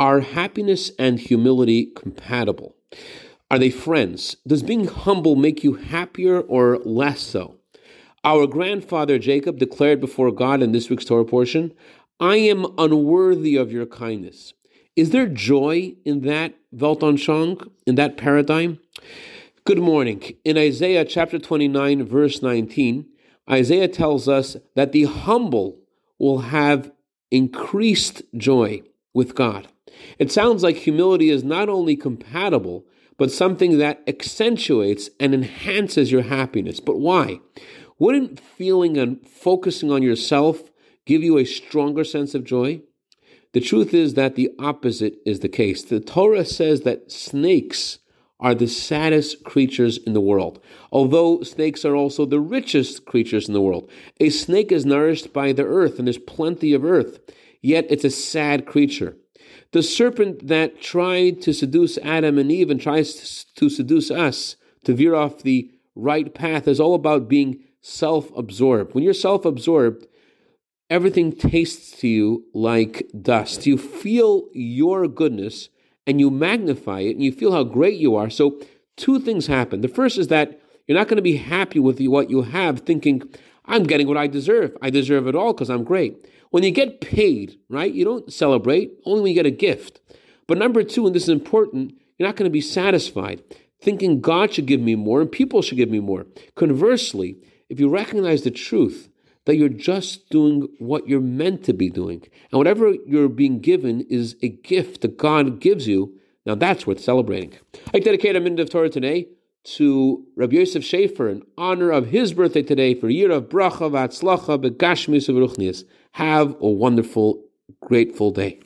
Are happiness and humility compatible? Are they friends? Does being humble make you happier or less so? Our grandfather Jacob declared before God in this week's Torah portion, I am unworthy of your kindness. Is there joy in that Weltanschauung, in that paradigm? Good morning. In Isaiah chapter 29, verse 19, Isaiah tells us that the humble will have increased joy with God. It sounds like humility is not only compatible, but something that accentuates and enhances your happiness. But why? Wouldn't feeling and focusing on yourself give you a stronger sense of joy? The truth is that the opposite is the case. The Torah says that snakes are the saddest creatures in the world, although snakes are also the richest creatures in the world. A snake is nourished by the earth, and there's plenty of earth, yet it's a sad creature. The serpent that tried to seduce Adam and Eve and tries to seduce us to veer off the right path is all about being self absorbed. When you're self absorbed, everything tastes to you like dust. You feel your goodness and you magnify it and you feel how great you are. So, two things happen. The first is that you're not going to be happy with what you have, thinking, I'm getting what I deserve. I deserve it all because I'm great. When you get paid, right, you don't celebrate, only when you get a gift. But number two, and this is important, you're not going to be satisfied, thinking God should give me more and people should give me more. Conversely, if you recognize the truth that you're just doing what you're meant to be doing, and whatever you're being given is a gift that God gives you, now that's worth celebrating. I dedicate a minute of Torah today to Rabbi Yosef Schaefer in honor of his birthday today for year of bracha v'atzlacha begashmis Have a wonderful, grateful day.